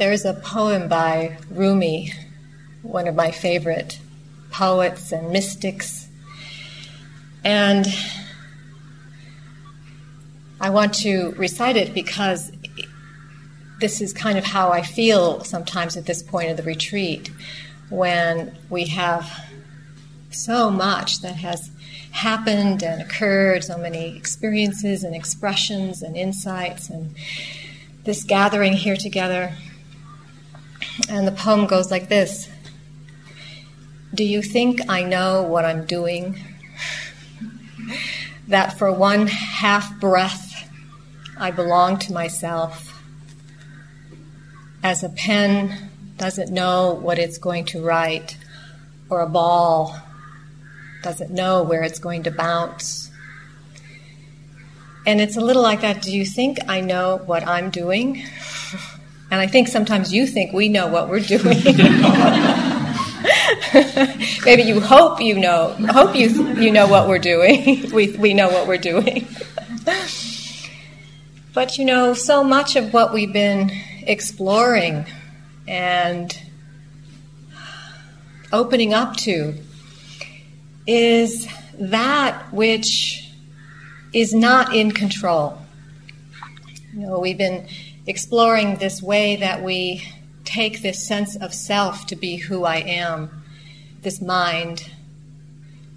There's a poem by Rumi, one of my favorite poets and mystics. And I want to recite it because this is kind of how I feel sometimes at this point of the retreat when we have so much that has happened and occurred, so many experiences and expressions and insights, and this gathering here together. And the poem goes like this Do you think I know what I'm doing? that for one half breath I belong to myself. As a pen doesn't know what it's going to write, or a ball doesn't know where it's going to bounce. And it's a little like that. Do you think I know what I'm doing? And I think sometimes you think we know what we're doing. Maybe you hope you know, hope you you know what we're doing. we we know what we're doing. but you know, so much of what we've been exploring and opening up to is that which is not in control. You know, we've been exploring this way that we take this sense of self to be who I am, this mind,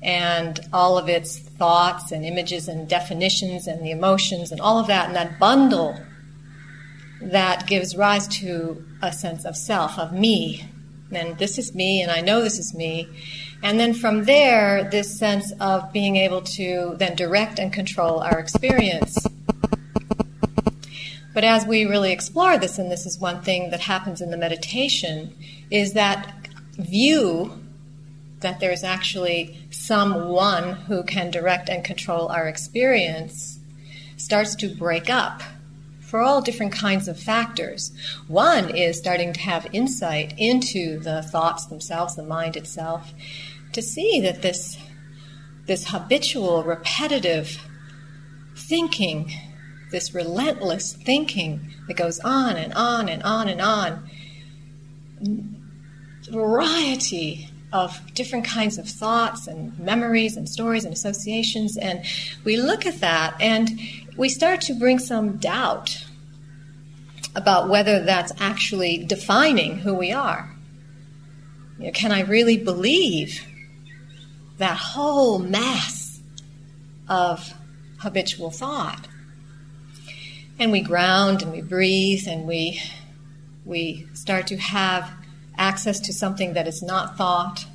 and all of its thoughts and images and definitions and the emotions and all of that, and that bundle that gives rise to a sense of self, of me. And this is me, and I know this is me. And then from there, this sense of being able to then direct and control our experience. But as we really explore this, and this is one thing that happens in the meditation, is that view that there's actually someone who can direct and control our experience starts to break up for all different kinds of factors. One is starting to have insight into the thoughts themselves, the mind itself, to see that this, this habitual, repetitive thinking, this relentless thinking that goes on and on and on and on, variety of different kinds of thoughts and memories and stories and associations. And we look at that and we start to bring some doubt about whether that's actually defining who we are. You know, can I really believe that whole mass of habitual thought? And we ground and we breathe and we, we start to have access to something that is not thought,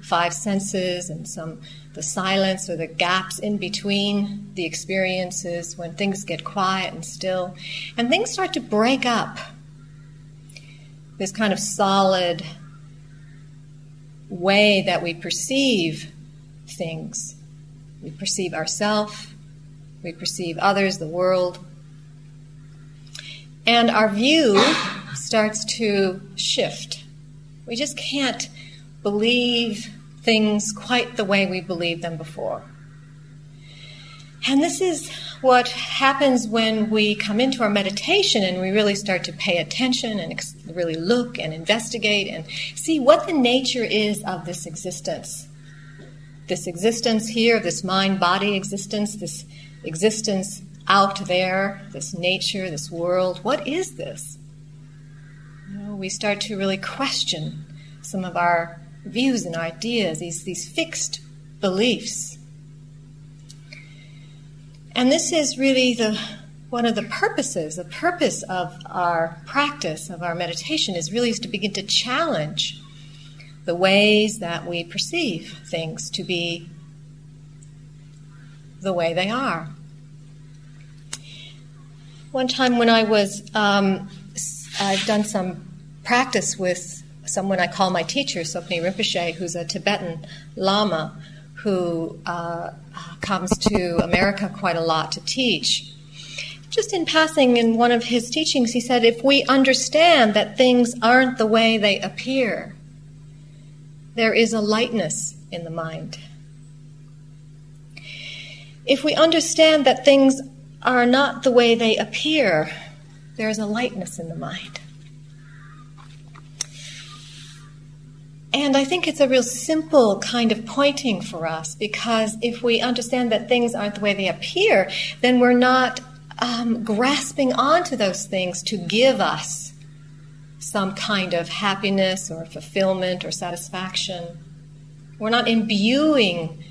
five senses and some the silence or the gaps in between the experiences when things get quiet and still, and things start to break up. This kind of solid way that we perceive things. We perceive ourselves, we perceive others, the world. And our view starts to shift. We just can't believe things quite the way we believed them before. And this is what happens when we come into our meditation and we really start to pay attention and ex- really look and investigate and see what the nature is of this existence. This existence here, this mind body existence, this existence out there, this nature, this world. What is this? You know, we start to really question some of our views and ideas, these, these fixed beliefs. And this is really the one of the purposes, the purpose of our practice, of our meditation, is really to begin to challenge the ways that we perceive things to be the way they are. One time when I was, um, I've done some practice with someone I call my teacher, Tsoknyi Rinpoche, who's a Tibetan Lama who uh, comes to America quite a lot to teach. Just in passing, in one of his teachings, he said, If we understand that things aren't the way they appear, there is a lightness in the mind. If we understand that things are not the way they appear, there is a lightness in the mind. And I think it's a real simple kind of pointing for us because if we understand that things aren't the way they appear, then we're not um, grasping onto those things to give us some kind of happiness or fulfillment or satisfaction. We're not imbuing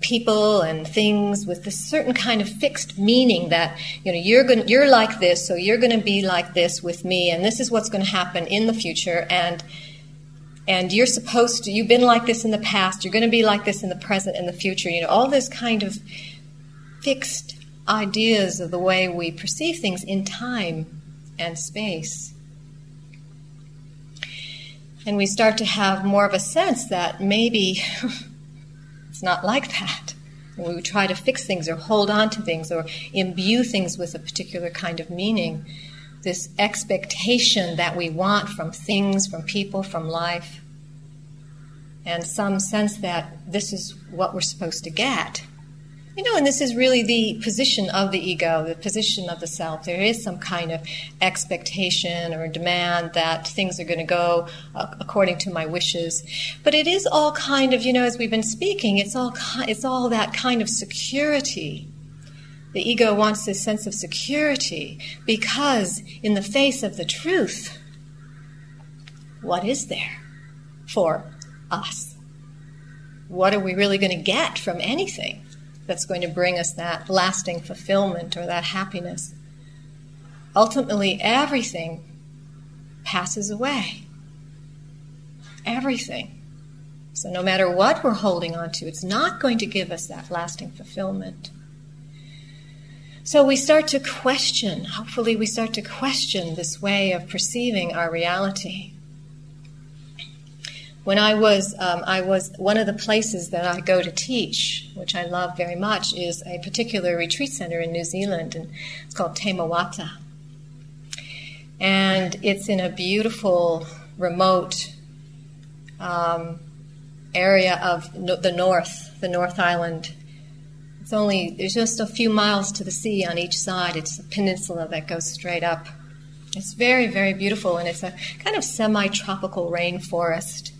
people and things with this certain kind of fixed meaning that you know you're going you're like this so you're going to be like this with me and this is what's going to happen in the future and and you're supposed to you've been like this in the past you're going to be like this in the present and the future you know all this kind of fixed ideas of the way we perceive things in time and space. And we start to have more of a sense that maybe not like that we try to fix things or hold on to things or imbue things with a particular kind of meaning this expectation that we want from things, from people, from life, and some sense that this is what we're supposed to get. You know, and this is really the position of the ego, the position of the self. There is some kind of expectation or demand that things are going to go uh, according to my wishes. But it is all kind of, you know, as we've been speaking, it's all it's all that kind of security the ego wants this sense of security because, in the face of the truth, what is there for us? What are we really going to get from anything that's going to bring us that lasting fulfillment or that happiness? Ultimately, everything passes away. Everything. So, no matter what we're holding on to, it's not going to give us that lasting fulfillment. So we start to question, hopefully, we start to question this way of perceiving our reality. When I was, um, I was one of the places that I go to teach, which I love very much, is a particular retreat center in New Zealand, and it's called Te Moata. And it's in a beautiful, remote um, area of no- the north, the North Island it's only, there's just a few miles to the sea on each side. It's a peninsula that goes straight up. It's very, very beautiful, and it's a kind of semi tropical rainforest.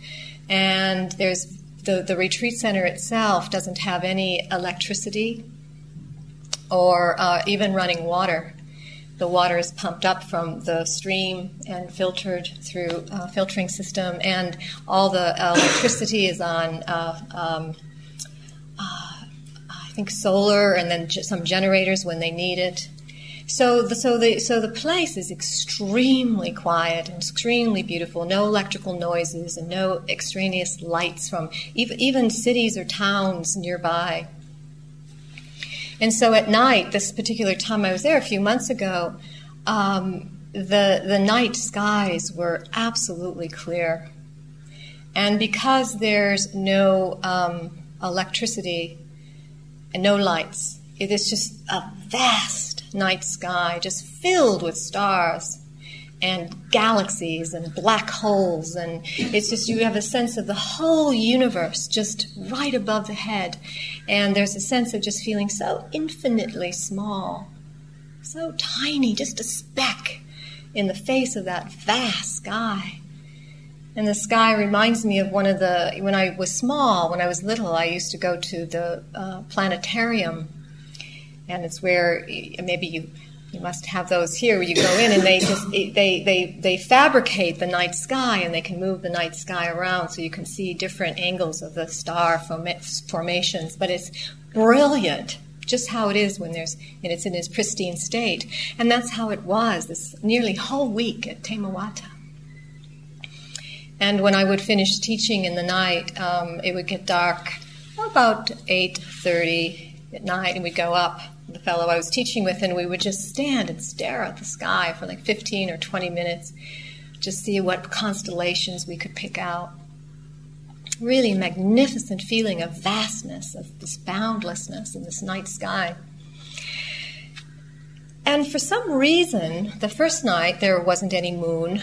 And there's the, the retreat center itself doesn't have any electricity or uh, even running water. The water is pumped up from the stream and filtered through a filtering system, and all the electricity is on uh, um, I think solar and then some generators when they need it. So the, so the so the place is extremely quiet and extremely beautiful. No electrical noises and no extraneous lights from even, even cities or towns nearby. And so at night, this particular time I was there a few months ago, um, the the night skies were absolutely clear, and because there's no um, electricity and no lights. It is just a vast night sky, just filled with stars and galaxies and black holes. And it's just, you have a sense of the whole universe just right above the head. And there's a sense of just feeling so infinitely small, so tiny, just a speck in the face of that vast sky. And the sky reminds me of one of the, when I was small, when I was little, I used to go to the uh, planetarium. And it's where maybe you, you must have those here where you go in and they just, they, they, they fabricate the night sky and they can move the night sky around so you can see different angles of the star formations. But it's brilliant just how it is when there's and it's in its pristine state and that's how it was this nearly whole week at Te Moata and when I would finish teaching in the night, um, it would get dark about 8.30 at night, and we'd go up, the fellow I was teaching with, and we would just stand and stare at the sky for like 15 or 20 minutes, just see what constellations we could pick out. Really magnificent feeling of vastness, of this boundlessness in this night sky. And for some reason, the first night there wasn't any moon,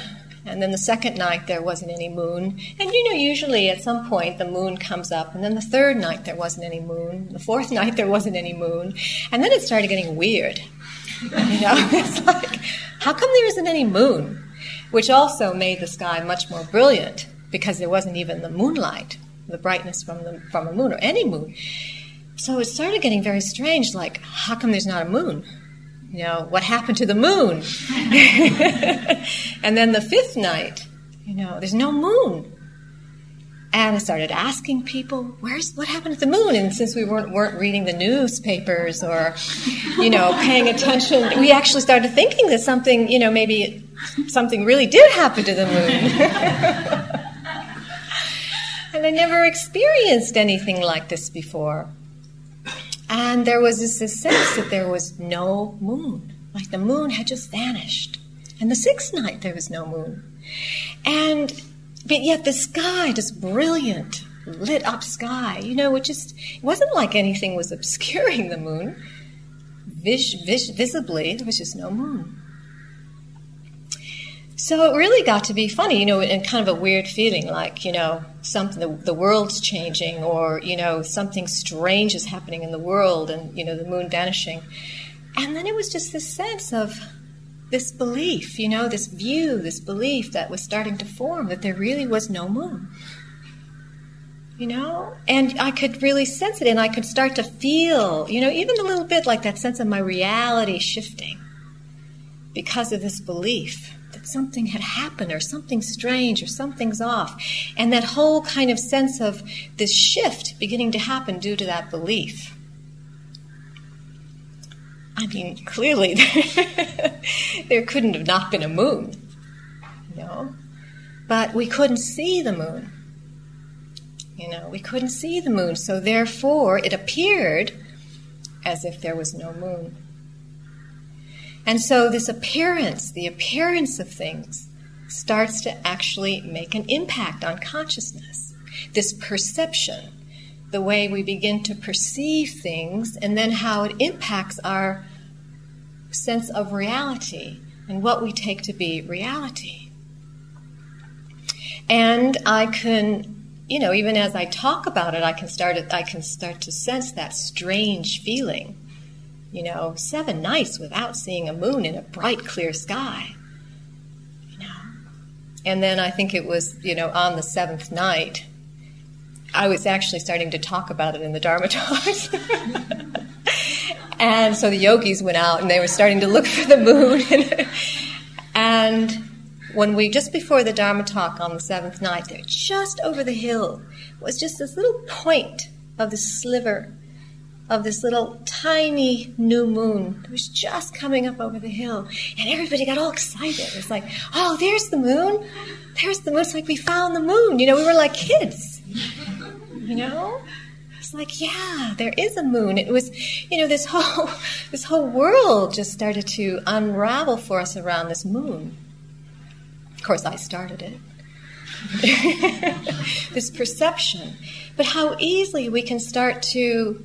and then the second night there wasn't any moon. And you know, usually at some point the moon comes up, and then the third night there wasn't any moon. The fourth night there wasn't any moon. And then it started getting weird. You know, it's like, how come there isn't any moon? Which also made the sky much more brilliant because there wasn't even the moonlight, the brightness from the from a moon or any moon. So it started getting very strange. Like, how come there's not a moon? You know, what happened to the moon? and then the fifth night, you know, there's no moon. And I started asking people, "Where's what happened to the moon?" And since we weren't weren't reading the newspapers or, you know, paying attention, we actually started thinking that something, you know, maybe something really did happen to the moon. and I never experienced anything like this before. And there was this, this sense that there was no moon, like the moon had just vanished. And the sixth night there was no moon. And but yet the sky, just brilliant, lit up sky, you know, it just it wasn't like anything was obscuring the moon. Vis, vis, visibly, there was just no moon. So it really got to be funny, you know, and kind of a weird feeling like, you know, something, the, the, world's changing or, you know, something strange is happening in the world and, you know, the moon vanishing. And then it was just this sense of, this belief, you know, this view, this belief that was starting to form that there really was no moon. You know? And I could really sense it and I could start to feel, you know, even a little bit like that sense of my reality shifting because of this belief that something had happened or something strange or something's off. And that whole kind of sense of this shift beginning to happen due to that belief. I mean, clearly there couldn't have not been a moon, you know, but we couldn't see the moon. You know, we couldn't see the moon, so therefore it appeared as if there was no moon. And so this appearance, the appearance of things, starts to actually make an impact on consciousness. This perception, the way we begin to perceive things, and then how it impacts our sense of reality and what we take to be reality. And I can, you know, even as I talk about it, I can start I can start to sense that strange feeling. You know, seven nights without seeing a moon in a bright, clear sky. You know. And then I think it was, you know, on the seventh night, I was actually starting to talk about it in the Dharma talks. and so the yogis went out and they were starting to look for the moon. and when we, just before the Dharma talk on the seventh night, there, just over the hill, was just this little point of the sliver of this little tiny new moon that was just coming up over the hill. And everybody got all excited. It's like, oh, there's the moon. There's the moon. It's like we found the moon. You know, we were like kids you know? It's like, yeah, there is a moon. It was, you know, this whole this whole world just started to unravel for us around this moon. Of course, I started it. this perception, but how easily we can start to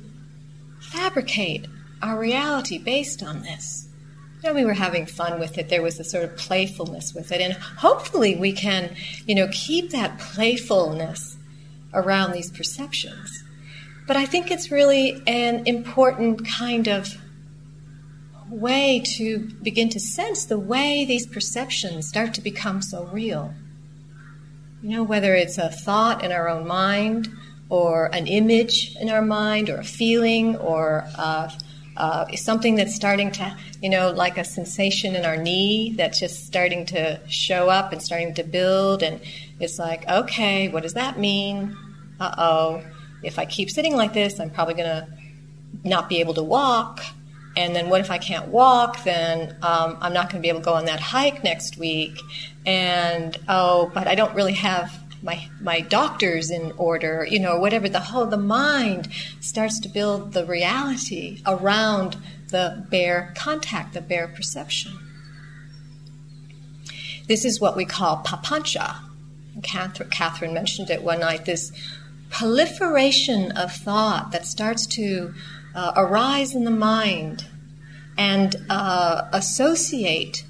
fabricate our reality based on this. You know, we were having fun with it. There was a sort of playfulness with it, and hopefully, we can, you know, keep that playfulness around these perceptions. But I think it's really an important kind of way to begin to sense the way these perceptions start to become so real. You know, whether it's a thought in our own mind, or an image in our mind, or a feeling, or uh, uh, something that's starting to, you know, like a sensation in our knee that's just starting to show up and starting to build, and it's like, okay, what does that mean? uh oh, if I keep sitting like this, I'm probably going to not be able to walk. And then what if I can't walk? Then um, I'm not going to be able to go on that hike next week. And oh, but I don't really have my my doctors in order. You know, whatever. The whole the mind starts to build the reality around the bare contact, the bare perception. This is what we call papancha. Catherine, Catherine mentioned it one night. This proliferation of thought that starts to uh, arise in the mind and uh, associate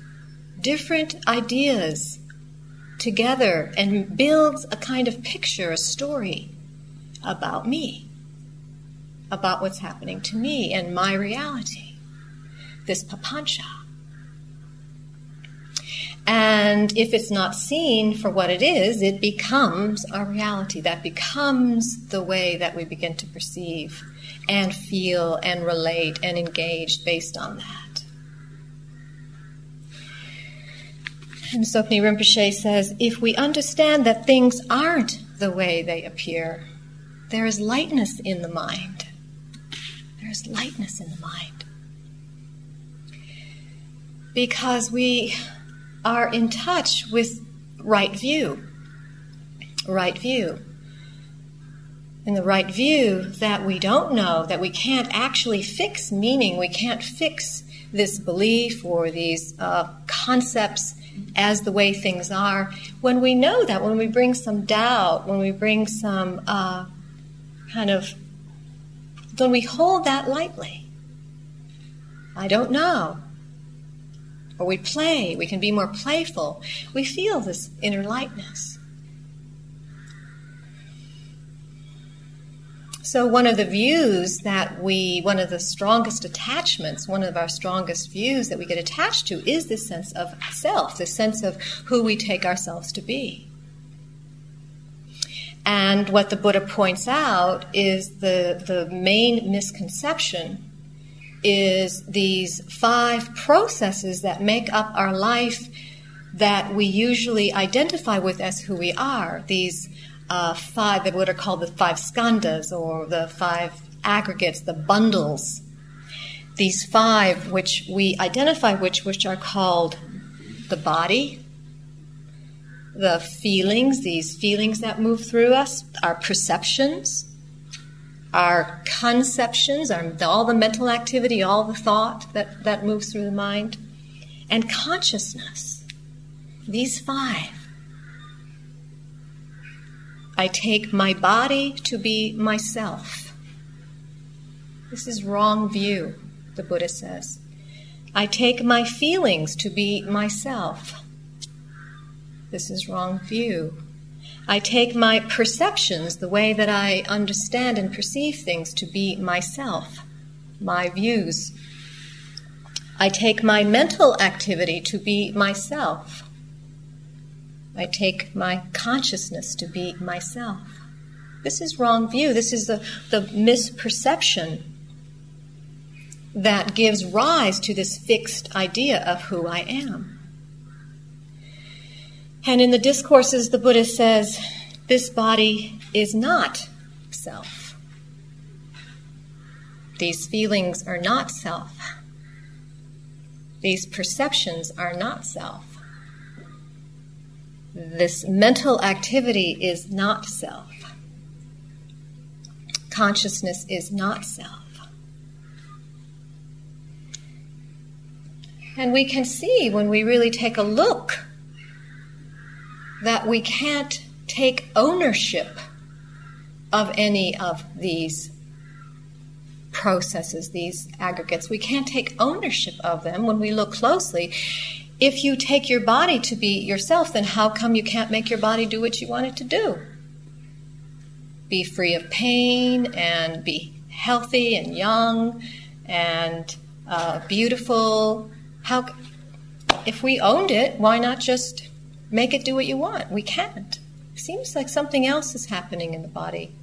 different ideas together and builds a kind of picture, a story about me, about what's happening to me and my reality. This papancha. And if it's not seen for what it is, it becomes our reality. That becomes the way that we begin to perceive and feel and relate and engage based on that. And Tsoknyi Rinpoche says if we understand that things aren't the way they appear, there is lightness in the mind. There is lightness in the mind. Because we are in touch with right view. Right view. In the right view that we don't know, that we can't actually fix meaning, we can't fix this belief or these uh, concepts as the way things are. When we know that, when we bring some doubt, when we bring some uh, kind of, when we hold that lightly, I don't know or we play, we can be more playful, we feel this inner lightness. So, one of the views that we, one of the strongest attachments, one of our strongest views that we get attached to is this sense of self, this sense of who we take ourselves to be. And what the Buddha points out is the, the main misconception is these five processes that make up our life that we usually identify with as who we are. These uh, five, that what are called the five skandhas or the five aggregates, the bundles. These five, which we identify which, which are called the body, the feelings, these feelings that move through us, our perceptions, our conceptions, our, all the mental activity, all the thought that, that moves through the mind, and consciousness. These five. I take my body to be myself. This is wrong view, the Buddha says. I take my feelings to be myself. This is wrong view. I take my perceptions, the way that I understand and perceive things, to be myself, my views. I take my mental activity to be myself. I take my consciousness to be myself. This is wrong view. This is the, the misperception that gives rise to this fixed idea of who I am. And in the discourses, the Buddha says, this body is not self. These feelings are not self. These perceptions are not self. This mental activity is not self. Consciousness is not self. And we can see when we really take a look that we can't take ownership of any of these processes, these aggregates. We can't take ownership of them when we look closely. If you take your body to be yourself, then how come you can't make your body do what you want it to do? Be free of pain and be healthy and young and uh, beautiful. How, if we owned it, why not just make it do what you want. We can't. Seems like something else is happening in the body.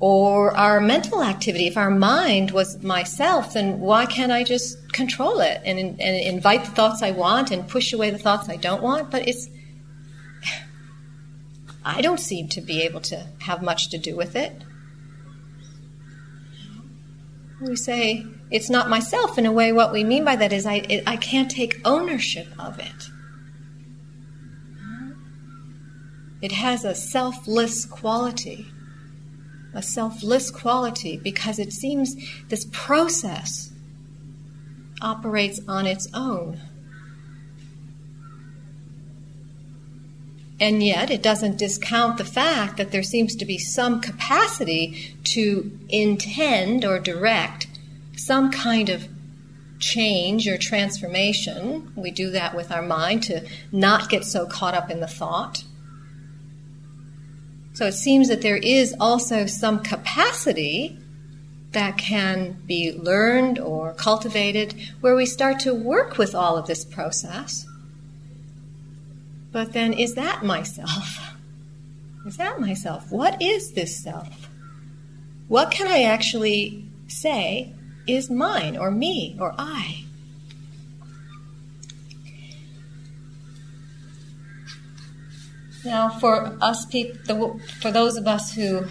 Or our mental activity. If our mind was myself, then why can't I just control it and, and invite the thoughts I want and push away the thoughts I don't want? But it's. I don't seem to be able to have much to do with it. We say it's not myself. In a way, what we mean by that is I, it, I can't take ownership of it. It has a selfless quality. A selfless quality because it seems this process operates on its own. And yet, it doesn't discount the fact that there seems to be some capacity to intend or direct some kind of change or transformation. We do that with our mind to not get so caught up in the thought. So it seems that there is also some capacity that can be learned or cultivated where we start to work with all of this process But then, is that myself? Is that myself? What is this self? What can I actually say is mine or me or I? Now, for us people, for those of us who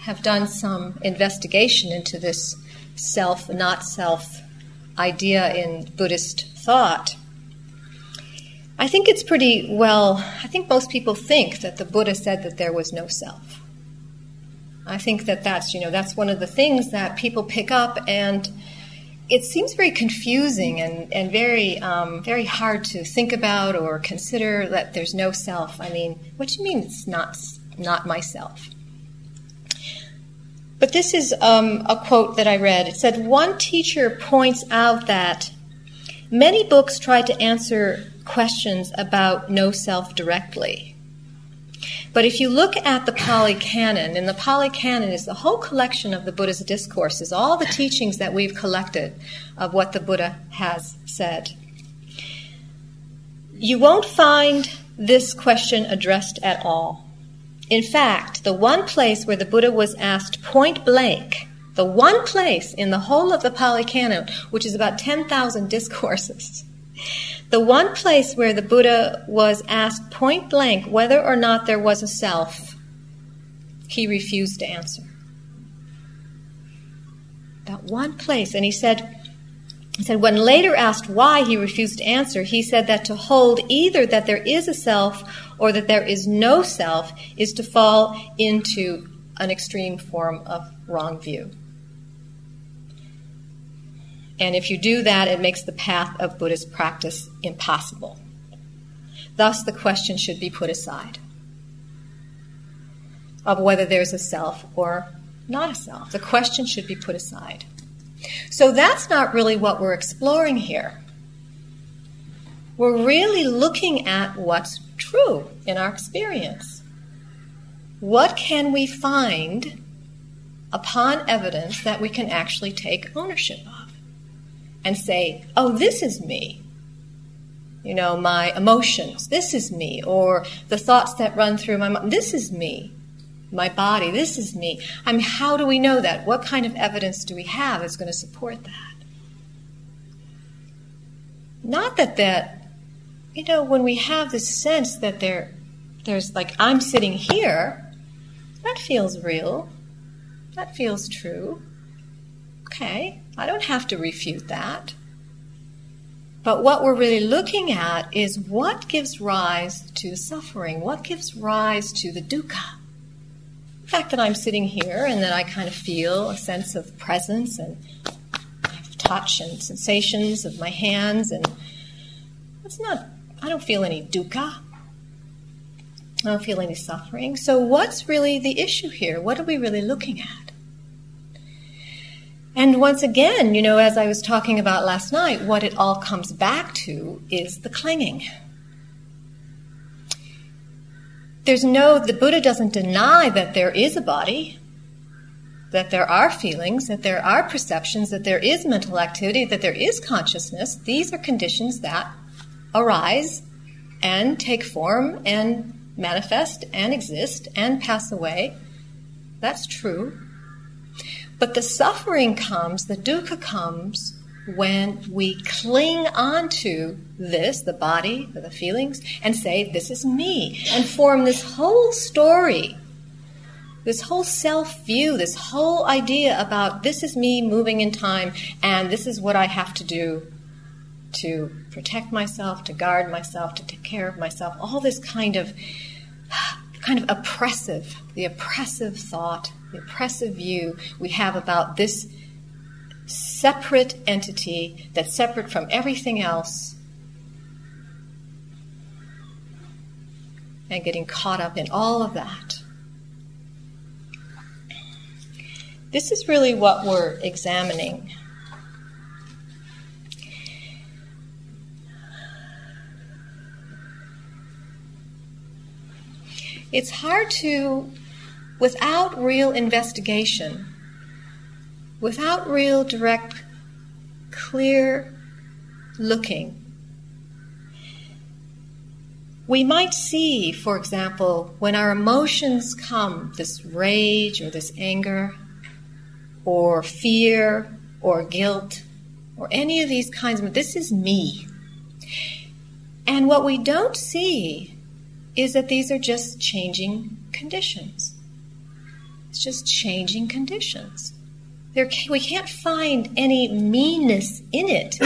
have done some investigation into this self, not self idea in Buddhist thought, I think it's pretty well, I think most people think that the Buddha said that there was no self. I think that that's, you know, that's one of the things that people pick up and it seems very confusing and, and very, um, very hard to think about or consider that there's no self. I mean, what do you mean it's not, not myself? But this is um, a quote that I read. It said, One teacher points out that many books try to answer questions about no self directly. But if you look at the Pali Canon, and the Pali Canon is the whole collection of the Buddha's discourses, all the teachings that we've collected of what the Buddha has said, you won't find this question addressed at all. In fact, the one place where the Buddha was asked point blank, the one place in the whole of the Pali Canon, which is about 10,000 discourses, the one place where the Buddha was asked point blank whether or not there was a self, he refused to answer. That one place. And he said, he said, when later asked why he refused to answer, he said that to hold either that there is a self or that there is no self is to fall into an extreme form of wrong view. And if you do that, it makes the path of Buddhist practice impossible. Thus, the question should be put aside of whether there's a self or not a self. The question should be put aside. So, that's not really what we're exploring here. We're really looking at what's true in our experience. What can we find upon evidence that we can actually take ownership of? And say, oh, this is me. You know, my emotions, this is me. Or the thoughts that run through my mind, this is me. My body, this is me. I mean, how do we know that? What kind of evidence do we have that's going to support that? Not that that, you know, when we have this sense that there, there's like, I'm sitting here, that feels real. That feels true. Okay. I don't have to refute that. But what we're really looking at is what gives rise to suffering, what gives rise to the dukkha. The fact that I'm sitting here and that I kind of feel a sense of presence and touch and sensations of my hands, and it's not, I don't feel any dukkha. I don't feel any suffering. So, what's really the issue here? What are we really looking at? And once again, you know, as I was talking about last night, what it all comes back to is the clinging. There's no, the Buddha doesn't deny that there is a body, that there are feelings, that there are perceptions, that there is mental activity, that there is consciousness. These are conditions that arise and take form and manifest and exist and pass away. That's true. But the suffering comes, the dukkha comes when we cling onto this, the body, the feelings, and say, This is me, and form this whole story, this whole self view, this whole idea about this is me moving in time, and this is what I have to do to protect myself, to guard myself, to take care of myself, all this kind of kind of oppressive, the oppressive thought the view we have about this separate entity that's separate from everything else and getting caught up in all of that. This is really what we're examining. It's hard to without real investigation, without real direct, clear looking, we might see, for example, when our emotions come, this rage or this anger, or fear or guilt, or any of these kinds of, this is me. And what we don't see is that these are just changing conditions. It's just changing conditions. There, we can't find any me-ness in it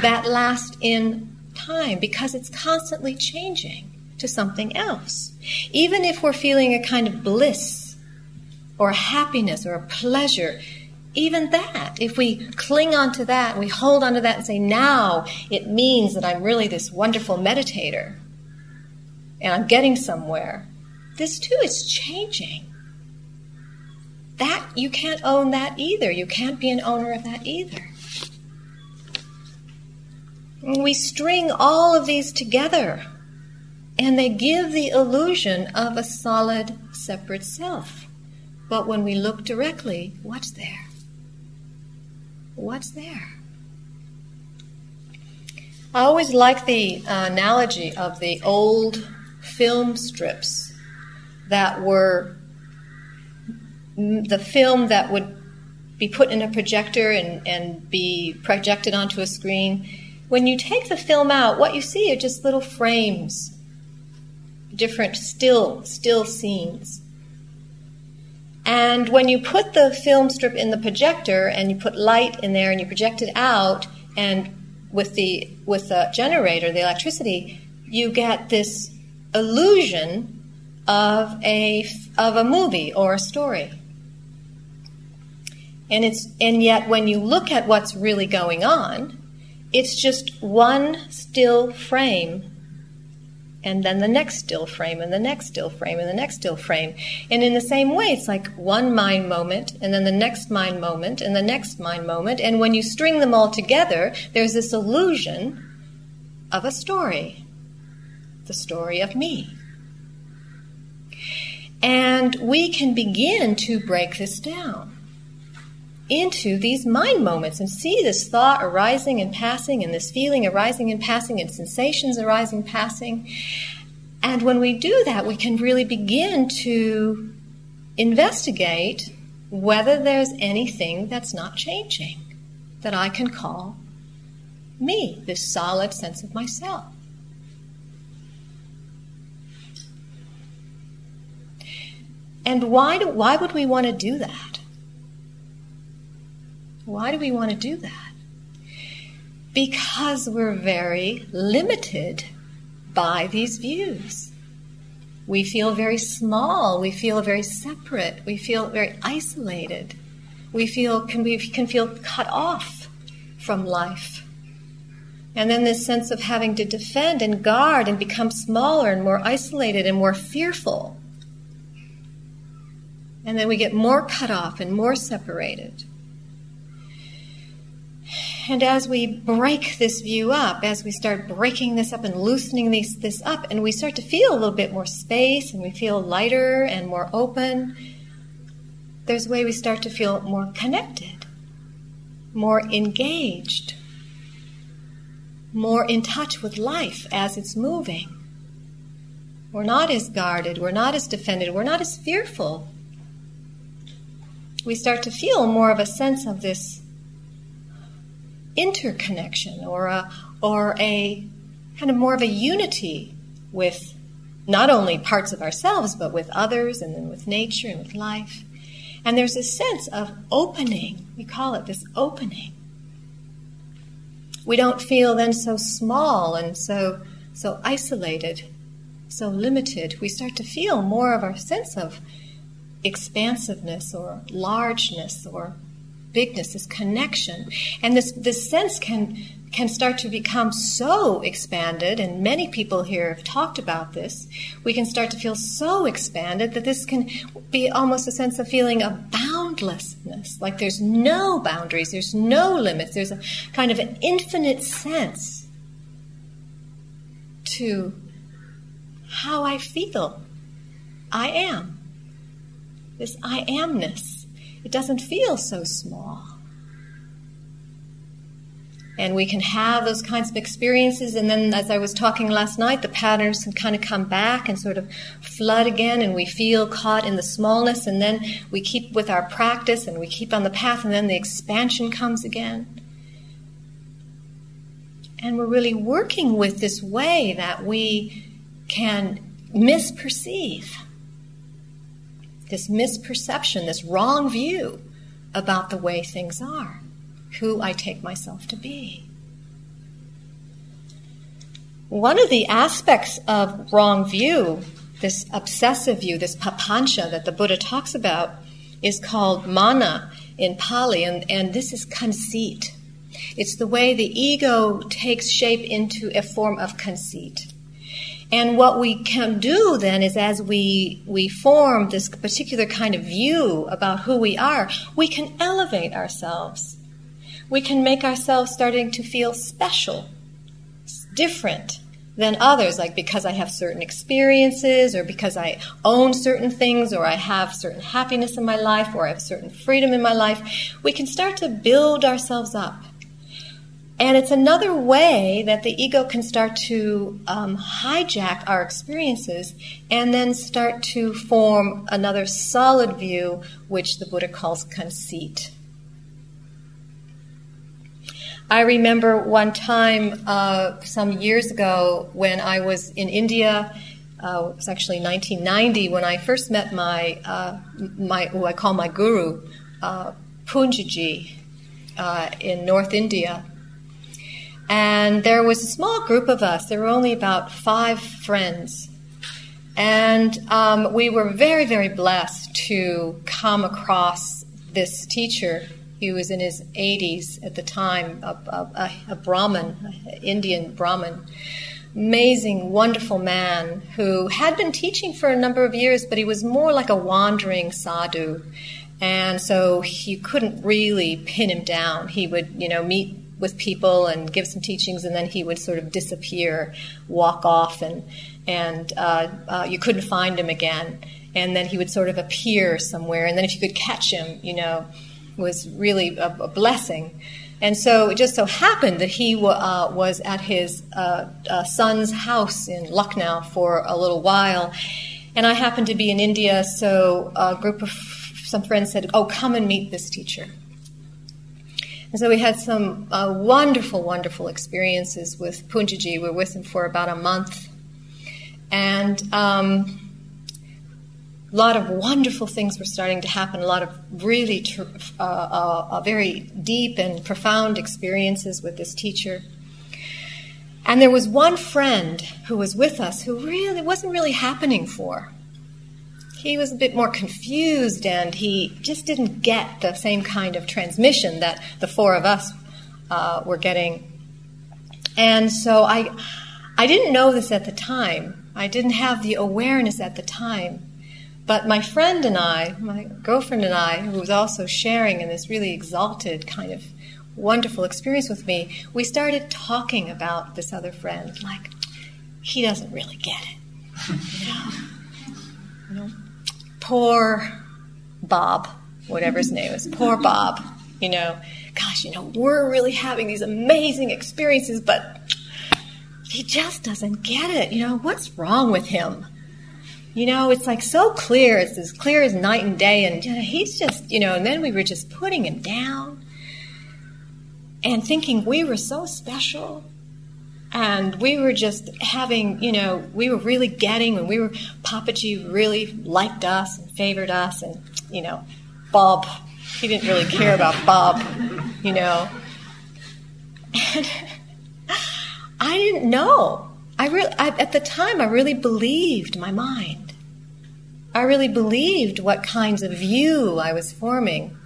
that lasts in time because it's constantly changing to something else. Even if we're feeling a kind of bliss or happiness or a pleasure, even that, if we cling on to that, we hold on to that and say, now it means that I'm really this wonderful meditator and I'm getting somewhere, this too is changing. That, you can't own that either. You can't be an owner of that either. We string all of these together, and they give the illusion of a solid, separate self. But when we look directly, what's there? What's there? I always like the uh, analogy of the old film strips that were the film that would be put in a projector and, and be projected onto a screen. When you take the film out, what you see are just little frames, different still still scenes. And when you put the film strip in the projector and you put light in there and you project it out, and with the with the generator, the electricity, you get this illusion of a of a movie or a story. And it's and yet when you look at what's really going on, it's just one still frame and then the next still frame and the next still frame and the next still frame. And in the same way, it's like one mind moment and then the next mind moment and the next mind moment. And when you string them all together, there's this illusion of a story the story of me. And we can begin to break this down into these mind moments and see this thought arising and passing and this feeling arising and passing and sensations arising and passing. And when we do that, we can really begin to investigate whether there's anything that's not changing that I can call me, this solid sense of myself. And why, do, why would we want to do that? Why do we want to do that? Because we're very limited by these views. We feel very small, we feel very separate, we feel very isolated. We feel can we can feel cut off from life. And then this sense of having to defend and guard and become smaller and more isolated and more fearful. And then we get more cut off and more separated. And as we break this view up, as we start breaking this up and loosening this, this up, and we start to feel a little bit more space and we feel lighter and more open, there's a way we start to feel more connected, more engaged, more in touch with life as it's moving. We're not as guarded, we're not as defended, we're not as fearful. We start to feel more of a sense of this interconnection or a, or a kind of more of a unity with not only parts of ourselves, but with others and then with nature and with life. And there's a sense of opening. We call it this opening. We don't feel then so small and so, so isolated, so limited. We start to feel more of our sense of expansiveness or largeness or bigness, this connection. And this, this sense can, can start to become so expanded, and many people here have talked about this. We can start to feel so expanded that this can be almost a sense of feeling of boundlessness, like there's no boundaries, there's no limits, there's a kind of an infinite sense to how I feel. I am. This I amness. It doesn't feel so small. And we can have those kinds of experiences, and then, as I was talking last night, the patterns can kind of come back and sort of flood again, and we feel caught in the smallness, and then we keep with our practice and we keep on the path, and then the expansion comes again. And we're really working with this way that we can misperceive this misperception, this wrong view about the way things are, who I take myself to be. One of the aspects of wrong view, this obsessive view, this papancha that the Buddha talks about, is called mana in Pali, and, and this is conceit. It's the way the ego takes shape into a form of conceit. And what we can do then is as we, we form this particular kind of view about who we are, we can elevate ourselves. We can make ourselves starting to feel special, different than others, like because I have certain experiences or because I own certain things or I have certain happiness in my life or I have certain freedom in my life. We can start to build ourselves up and it's another way that the ego can start to um, hijack our experiences and then start to form another solid view, which the Buddha calls conceit. I remember one time, uh, some years ago, when I was in India. Uh, it was actually 1990 when I first met my, uh, my who I call my guru, uh, Poonjaji, uh, in North India and there was a small group of us. There were only about five friends. And um, we were very, very blessed to come across this teacher. He was in his 80s at the time, a, a, a Brahmin, an Indian Brahmin. Amazing, wonderful man who had been teaching for a number of years, but he was more like a wandering sadhu. And so you couldn't really pin him down. He would, you know, meet with people and give some teachings, and then he would sort of disappear, walk off, and and uh, uh, you couldn't find him again. And then he would sort of appear somewhere, and then if you could catch him, you know, was really a, a blessing. And so it just so happened that he uh, was at his uh, uh, son's house in Lucknow for a little while, and I happened to be in India, so a group of some friends said, "Oh, come and meet this teacher." And so we had some uh, wonderful, wonderful experiences with Poonjaji. We were with him for about a month. And um, a lot of wonderful things were starting to happen, a lot of really tr- uh, uh, uh, very deep and profound experiences with this teacher. And there was one friend who was with us who really wasn't really happening for he was a bit more confused and he just didn't get the same kind of transmission that the four of us uh, were getting. And so I, I didn't know this at the time. I didn't have the awareness at the time. But my friend and I, my girlfriend and I, who was also sharing in this really exalted kind of wonderful experience with me, we started talking about this other friend. Like, he doesn't really get it. you know? Poor Bob, whatever his name is, poor Bob, you know, gosh, you know, we're really having these amazing experiences, but he just doesn't get it. You know, what's wrong with him? You know, it's like so clear. It's as clear as night and day. And you know, he's just, you know, and then we were just putting him down and thinking we were so special and we were just having, you know, we were really getting when we were Papaji really liked us and favored us, and you know, Bob, he didn't really care about Bob, you know. And I didn't know. I really, I, at the time, I really believed my mind. I really believed what kinds of view I was forming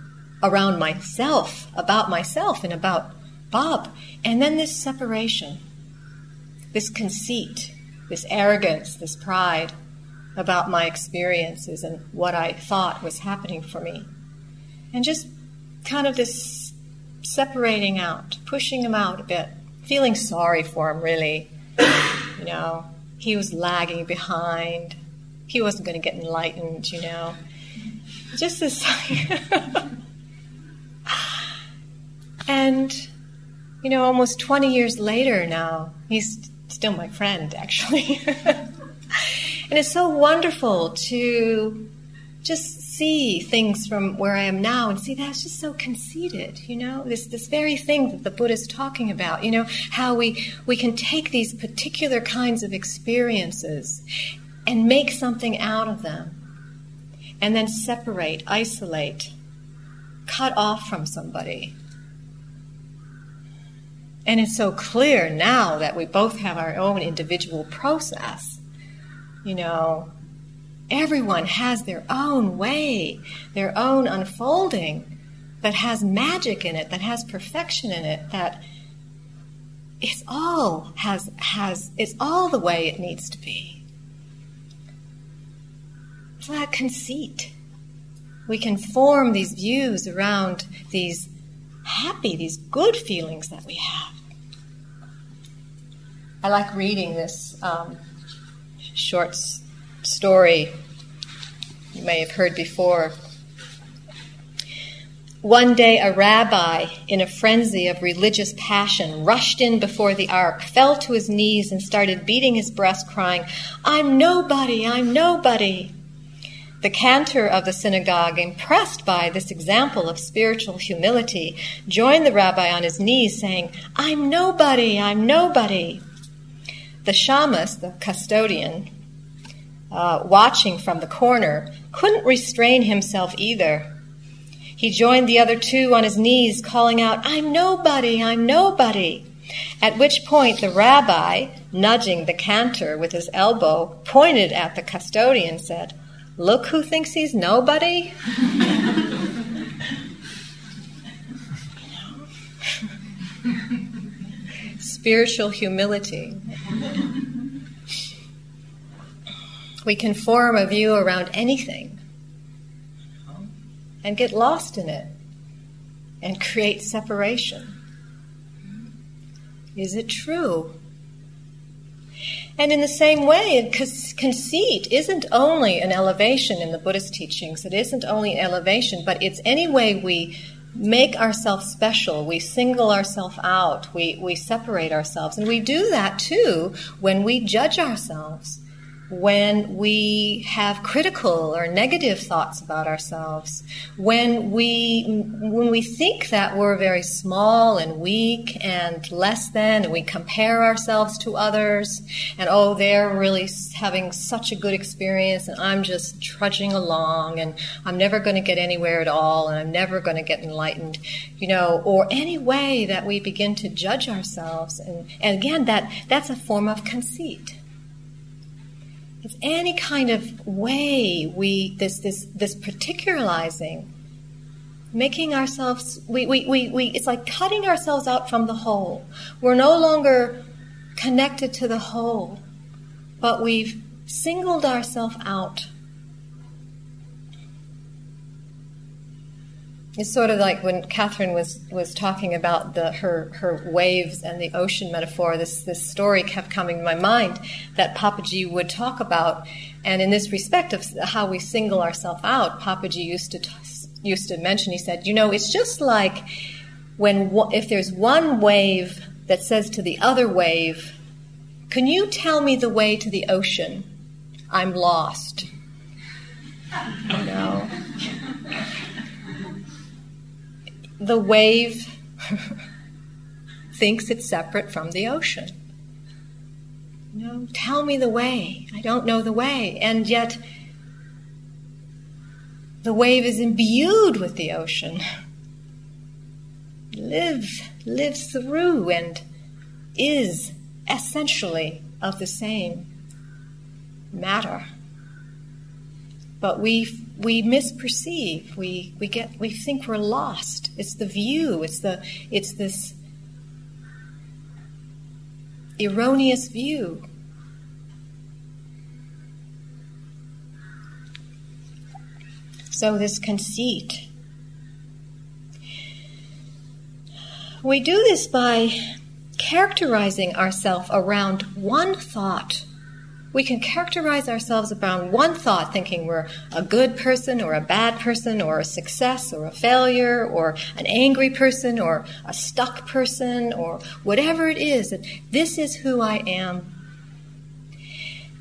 around myself, about myself, and about Bob. And then this separation this conceit, this arrogance, this pride about my experiences and what I thought was happening for me. And just kind of this separating out, pushing him out a bit, feeling sorry for him, really. you know, he was lagging behind. He wasn't going to get enlightened, you know. Just this. and You know, almost 20 years later now, he's still my friend, actually. and it's so wonderful to just see things from where I am now and see that's just so conceited, you know, this, this very thing that the Buddha is talking about, you know, how we, we can take these particular kinds of experiences and make something out of them and then separate, isolate, cut off from somebody. And it's so clear now that we both have our own individual process, you know, Everyone has their own way, their own unfolding that has magic in it, that has perfection in it, that it's all has has it's all the way it needs to be. It's that conceit. We can form these views around these happy, these good feelings that we have. I like reading this um, short story you may have heard before. One day, a rabbi, in a frenzy of religious passion, rushed in before the ark, fell to his knees, and started beating his breast, crying, I'm nobody, I'm nobody. The cantor of the synagogue, impressed by this example of spiritual humility, joined the rabbi on his knees, saying, I'm nobody, I'm nobody. The shamas, the custodian, uh, watching from the corner, couldn't restrain himself either. He joined the other two on his knees, calling out, I'm nobody, I'm nobody. At which point the rabbi, nudging the cantor with his elbow, pointed at the custodian and said, Look who thinks he's nobody. Spiritual humility. We can form a view around anything and get lost in it and create separation. Is it true? And in the same way, conceit isn't only an elevation in the Buddhist teachings, it isn't only an elevation, but it's any way we make ourselves special, we single ourselves out, we, we separate ourselves. And we do that too when we judge ourselves when we have critical or negative thoughts about ourselves, when we when we think that we're very small and weak and less than, and we compare ourselves to others, and oh, they're really having such a good experience, and I'm just trudging along, and I'm never going to get anywhere at all, and I'm never going to get enlightened, you know, or any way that we begin to judge ourselves, and, and again, that that's a form of conceit any kind of way we this this this particularizing making ourselves we, we, we, we it's like cutting ourselves out from the whole. We're no longer connected to the whole but we've singled ourselves out It's sort of like when Catherine was, was talking about the, her, her waves and the ocean metaphor, this, this story kept coming to my mind that Papaji would talk about. And in this respect of how we single ourselves out, Papaji used to, used to mention, he said, you know, it's just like when if there's one wave that says to the other wave, can you tell me the way to the ocean? I'm lost. You know? The wave thinks it's separate from the ocean. No, tell me the way. I don't know the way. And yet, the wave is imbued with the ocean. Live, lives through and is essentially of the same matter. But we we misperceive. We we get we think we're lost. It's the view. It's the it's this erroneous view. So this conceit. We do this by characterizing ourselves around one thought we can characterize ourselves around one thought, thinking we're a good person or a bad person or a success or a failure or an angry person or a stuck person or whatever it is, that this is who I am.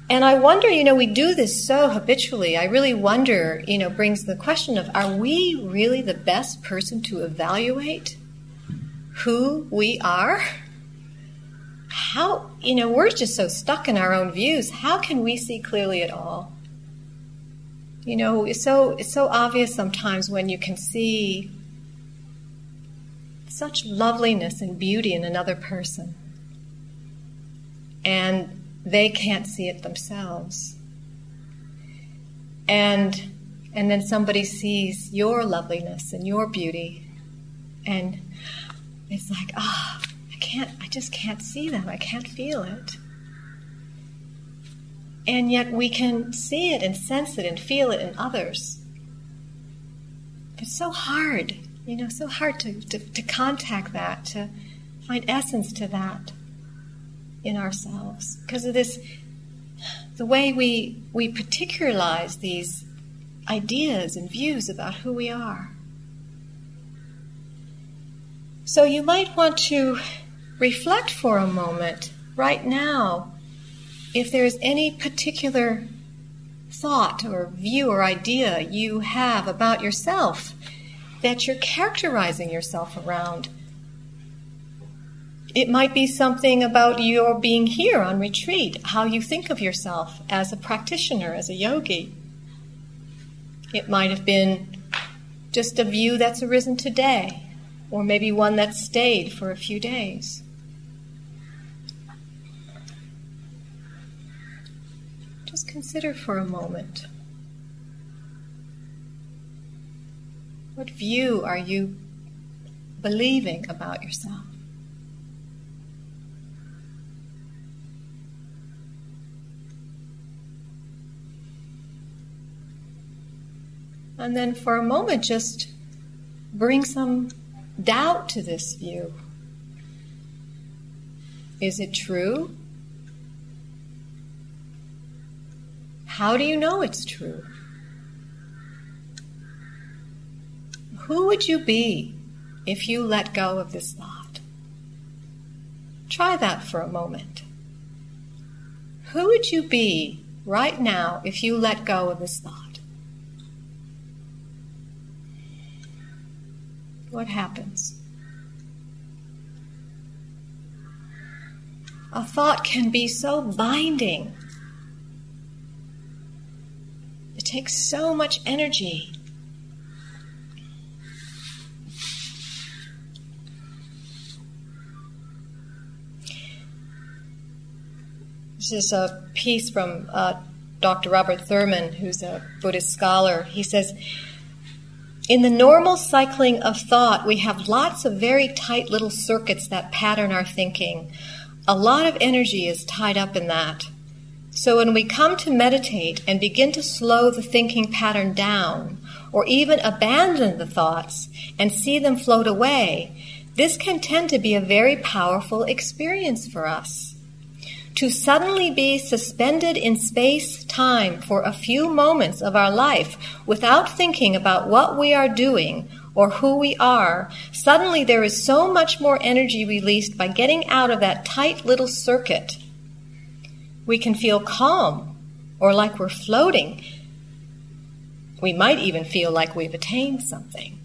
And I wonder, you know, we do this so habitually. I really wonder, you know, brings the question of are we really the best person to evaluate who we are? How, you know, we're just so stuck in our own views. How can we see clearly at all? You know, it's so, it's so obvious sometimes when you can see such loveliness and beauty in another person and they can't see it themselves. And and then somebody sees your loveliness and your beauty and it's like, ah, can't, I just can't see them. I can't feel it. And yet we can see it and sense it and feel it in others. It's so hard, you know, so hard to, to, to contact that, to find essence to that in ourselves. Because of this, the way we, we particularize these ideas and views about who we are. So you might want to reflect for a moment right now if there's any particular thought or view or idea you have about yourself that you're characterizing yourself around. It might be something about your being here on retreat, how you think of yourself as a practitioner, as a yogi. It might have been just a view that's arisen today, or maybe one that stayed for a few days. Just consider for a moment. What view are you believing about yourself? And then for a moment, just bring some doubt to this view. Is it true? How do you know it's true? Who would you be if you let go of this thought? Try that for a moment. Who would you be right now if you let go of this thought? What happens? A thought can be so binding takes so much energy. This is a piece from uh, Dr. Robert Thurman, who's a Buddhist scholar. He says, in the normal cycling of thought, we have lots of very tight little circuits that pattern our thinking. A lot of energy is tied up in that. So when we come to meditate and begin to slow the thinking pattern down, or even abandon the thoughts and see them float away, this can tend to be a very powerful experience for us. To suddenly be suspended in space time for a few moments of our life without thinking about what we are doing or who we are, suddenly there is so much more energy released by getting out of that tight little circuit we can feel calm or like we're floating. We might even feel like we've attained something.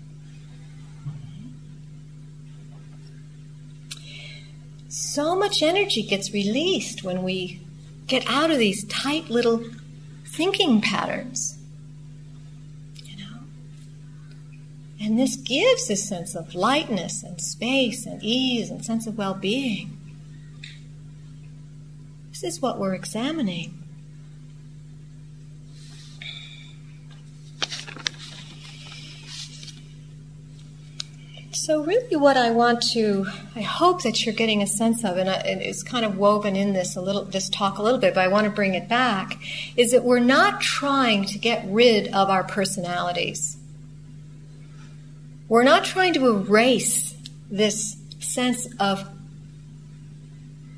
So much energy gets released when we get out of these tight little thinking patterns. You know? And this gives a sense of lightness and space and ease and sense of well being. This is what we're examining. So, really, what I want to, I hope that you're getting a sense of, and it's kind of woven in this a little, this talk a little bit, but I want to bring it back, is that we're not trying to get rid of our personalities. We're not trying to erase this sense of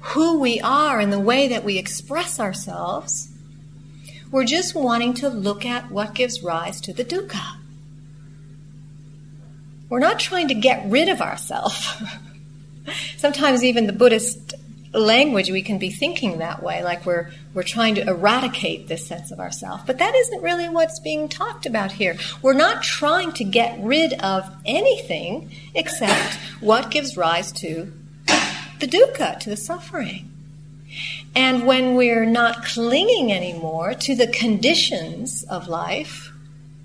who we are and the way that we express ourselves. We're just wanting to look at what gives rise to the dukkha. We're not trying to get rid of ourselves. Sometimes even the Buddhist language we can be thinking that way, like we're we're trying to eradicate this sense of ourself. But that isn't really what's being talked about here. We're not trying to get rid of anything except what gives rise to the dukkha, to the suffering. And when we're not clinging anymore to the conditions of life,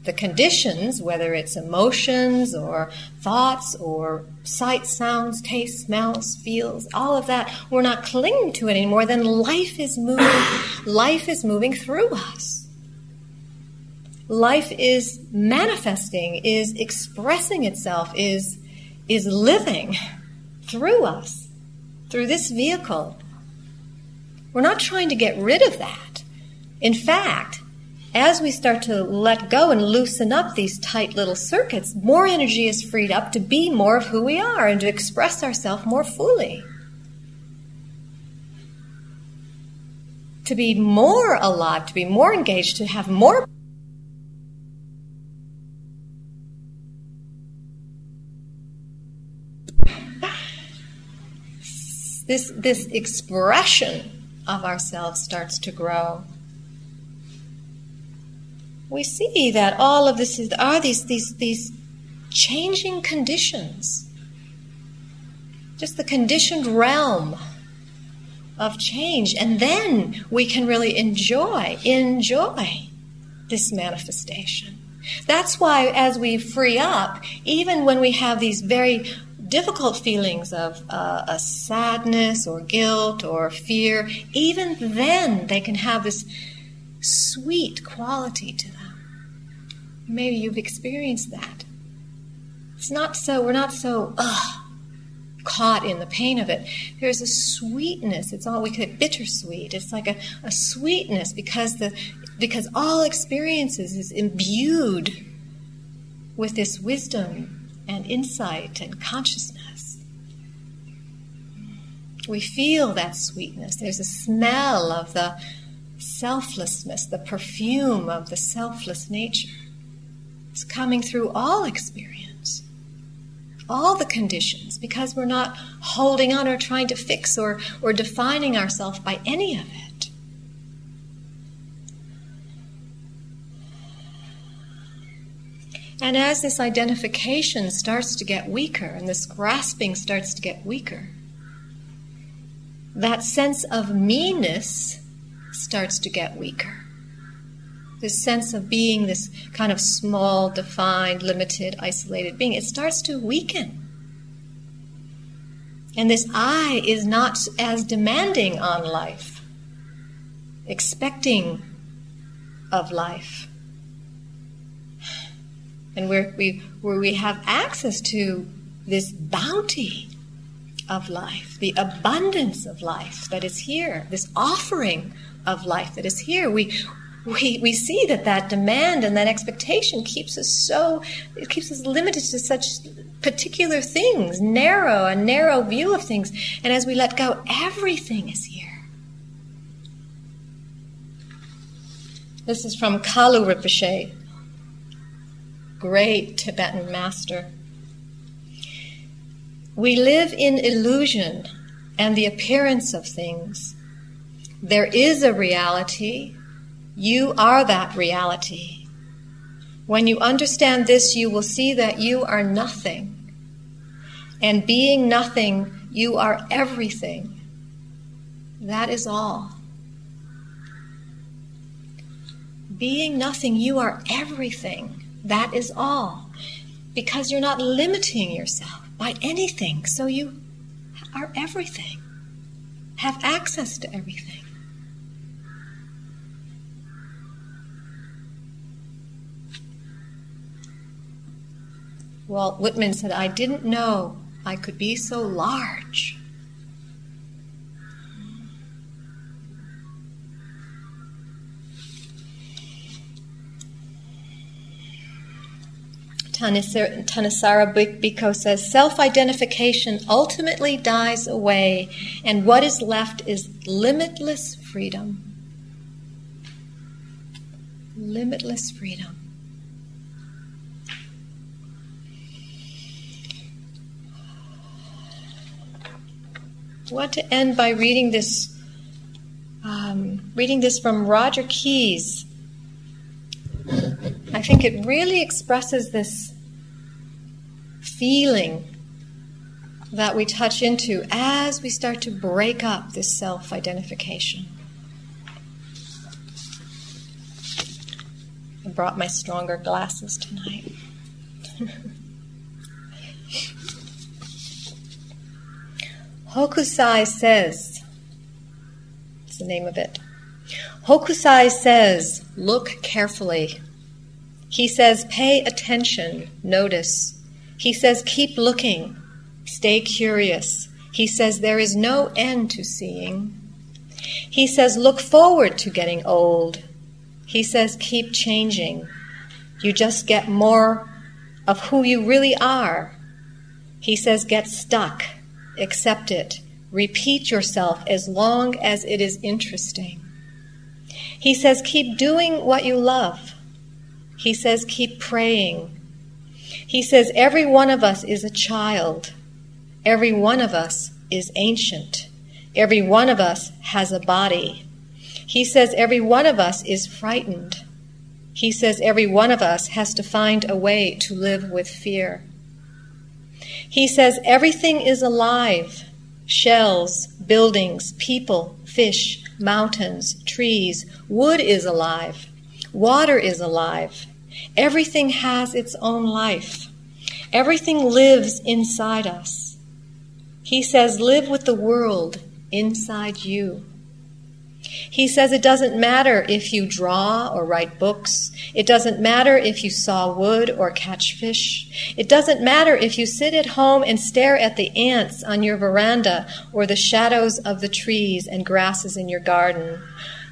the conditions, whether it's emotions or thoughts or sights, sounds, tastes, smells, feels, all of that, we're not clinging to it anymore, then life is moving, life is moving through us. Life is manifesting, is expressing itself, is, is living through us, through this vehicle. We're not trying to get rid of that. In fact, as we start to let go and loosen up these tight little circuits, more energy is freed up to be more of who we are and to express ourselves more fully. To be more alive, to be more engaged, to have more. This, this expression of ourselves starts to grow we see that all of this is, are these, these, these changing conditions. Just the conditioned realm of change. And then we can really enjoy, enjoy this manifestation. That's why, as we free up, even when we have these very difficult feelings of uh, a sadness or guilt or fear, even then they can have this sweet quality to them. Maybe you've experienced that. It's not so, we're not so, ugh, caught in the pain of it. There's a sweetness. It's all we could bittersweet. It's like a, a sweetness because the because all experiences is imbued with this wisdom and insight and consciousness. We feel that sweetness. There's a smell of the selflessness, the perfume of the selfless nature. It's coming through all experience, all the conditions, because we're not holding on or trying to fix or, or defining ourselves by any of it. And as this identification starts to get weaker and this grasping starts to get weaker, that sense of me-ness starts to get weaker this sense of being this kind of small, defined, limited, isolated being, it starts to weaken. And this I is not as demanding on life, expecting of life. And where we, where we have access to this bounty of life, the abundance of life that is here, this offering of life that is here. We, we, we see that that demand and that expectation keeps us so, it keeps us limited to such particular things, narrow, a narrow view of things. And as we let go, everything is here. This is from Kalu Rinpoche, great Tibetan master. We live in illusion and the appearance of things. There is a reality you are that reality. When you understand this, you will see that you are nothing. And being nothing, you are everything. That is all. Being nothing, you are everything. That is all. Because you're not limiting yourself by anything, so you are everything, have access to everything. Walt Whitman said, I didn't know I could be so large. Thanissaro Bhikkhu says self identification ultimately dies away, and what is left is limitless freedom. Limitless freedom. I want to end by reading this, um, reading this from Roger Keyes. I think it really expresses this feeling that we touch into as we start to break up this self identification. I brought my stronger glasses tonight. Hokusai says, it's the name of it. Hokusai says, look carefully. He says, pay attention, notice. He says, keep looking, stay curious. He says, there is no end to seeing. He says, look forward to getting old. He says, keep changing. You just get more of who you really are. He says, get stuck accept it. Repeat yourself as long as it is interesting. He says, keep doing what you love. He says, keep praying. He says, every one of us is a child. Every one of us is ancient. Every one of us has a body. He says, every one of us is frightened. He says, every one of us has to find a way to live with fear. He says everything is alive shells, buildings, people, fish, mountains, trees. Wood is alive. Water is alive. Everything has its own life. Everything lives inside us. He says, live with the world inside you. He says it doesn't matter if you draw or write books. It doesn't matter if you saw wood or catch fish. It doesn't matter if you sit at home and stare at the ants on your veranda or the shadows of the trees and grasses in your garden.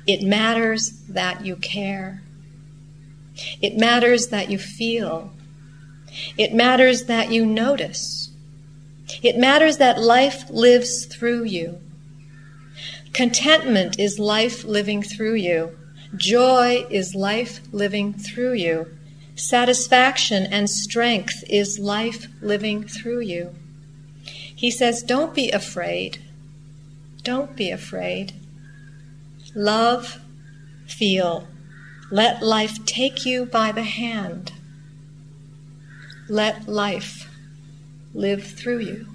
It matters that you care. It matters that you feel. It matters that you notice. It matters that life lives through you. Contentment is life living through you. Joy is life living through you. Satisfaction and strength is life living through you. He says, Don't be afraid. Don't be afraid. Love, feel. Let life take you by the hand. Let life live through you.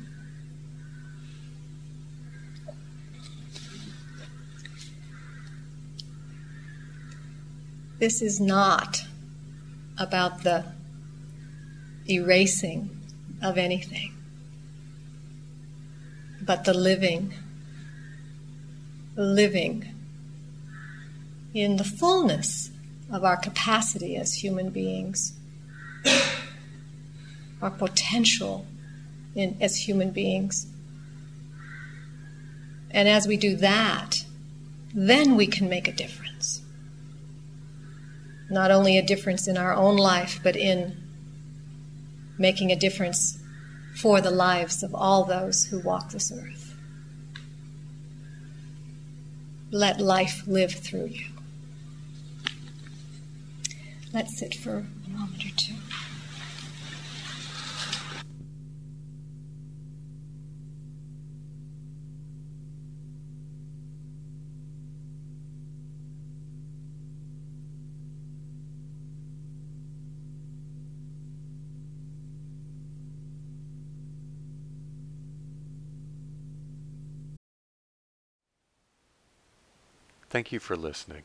This is not about the erasing of anything, but the living, living in the fullness of our capacity as human beings, our potential in, as human beings. And as we do that, then we can make a difference not only a difference in our own life, but in making a difference for the lives of all those who walk this earth. Let life live through you. Let's sit for a moment or two. Thank you for listening.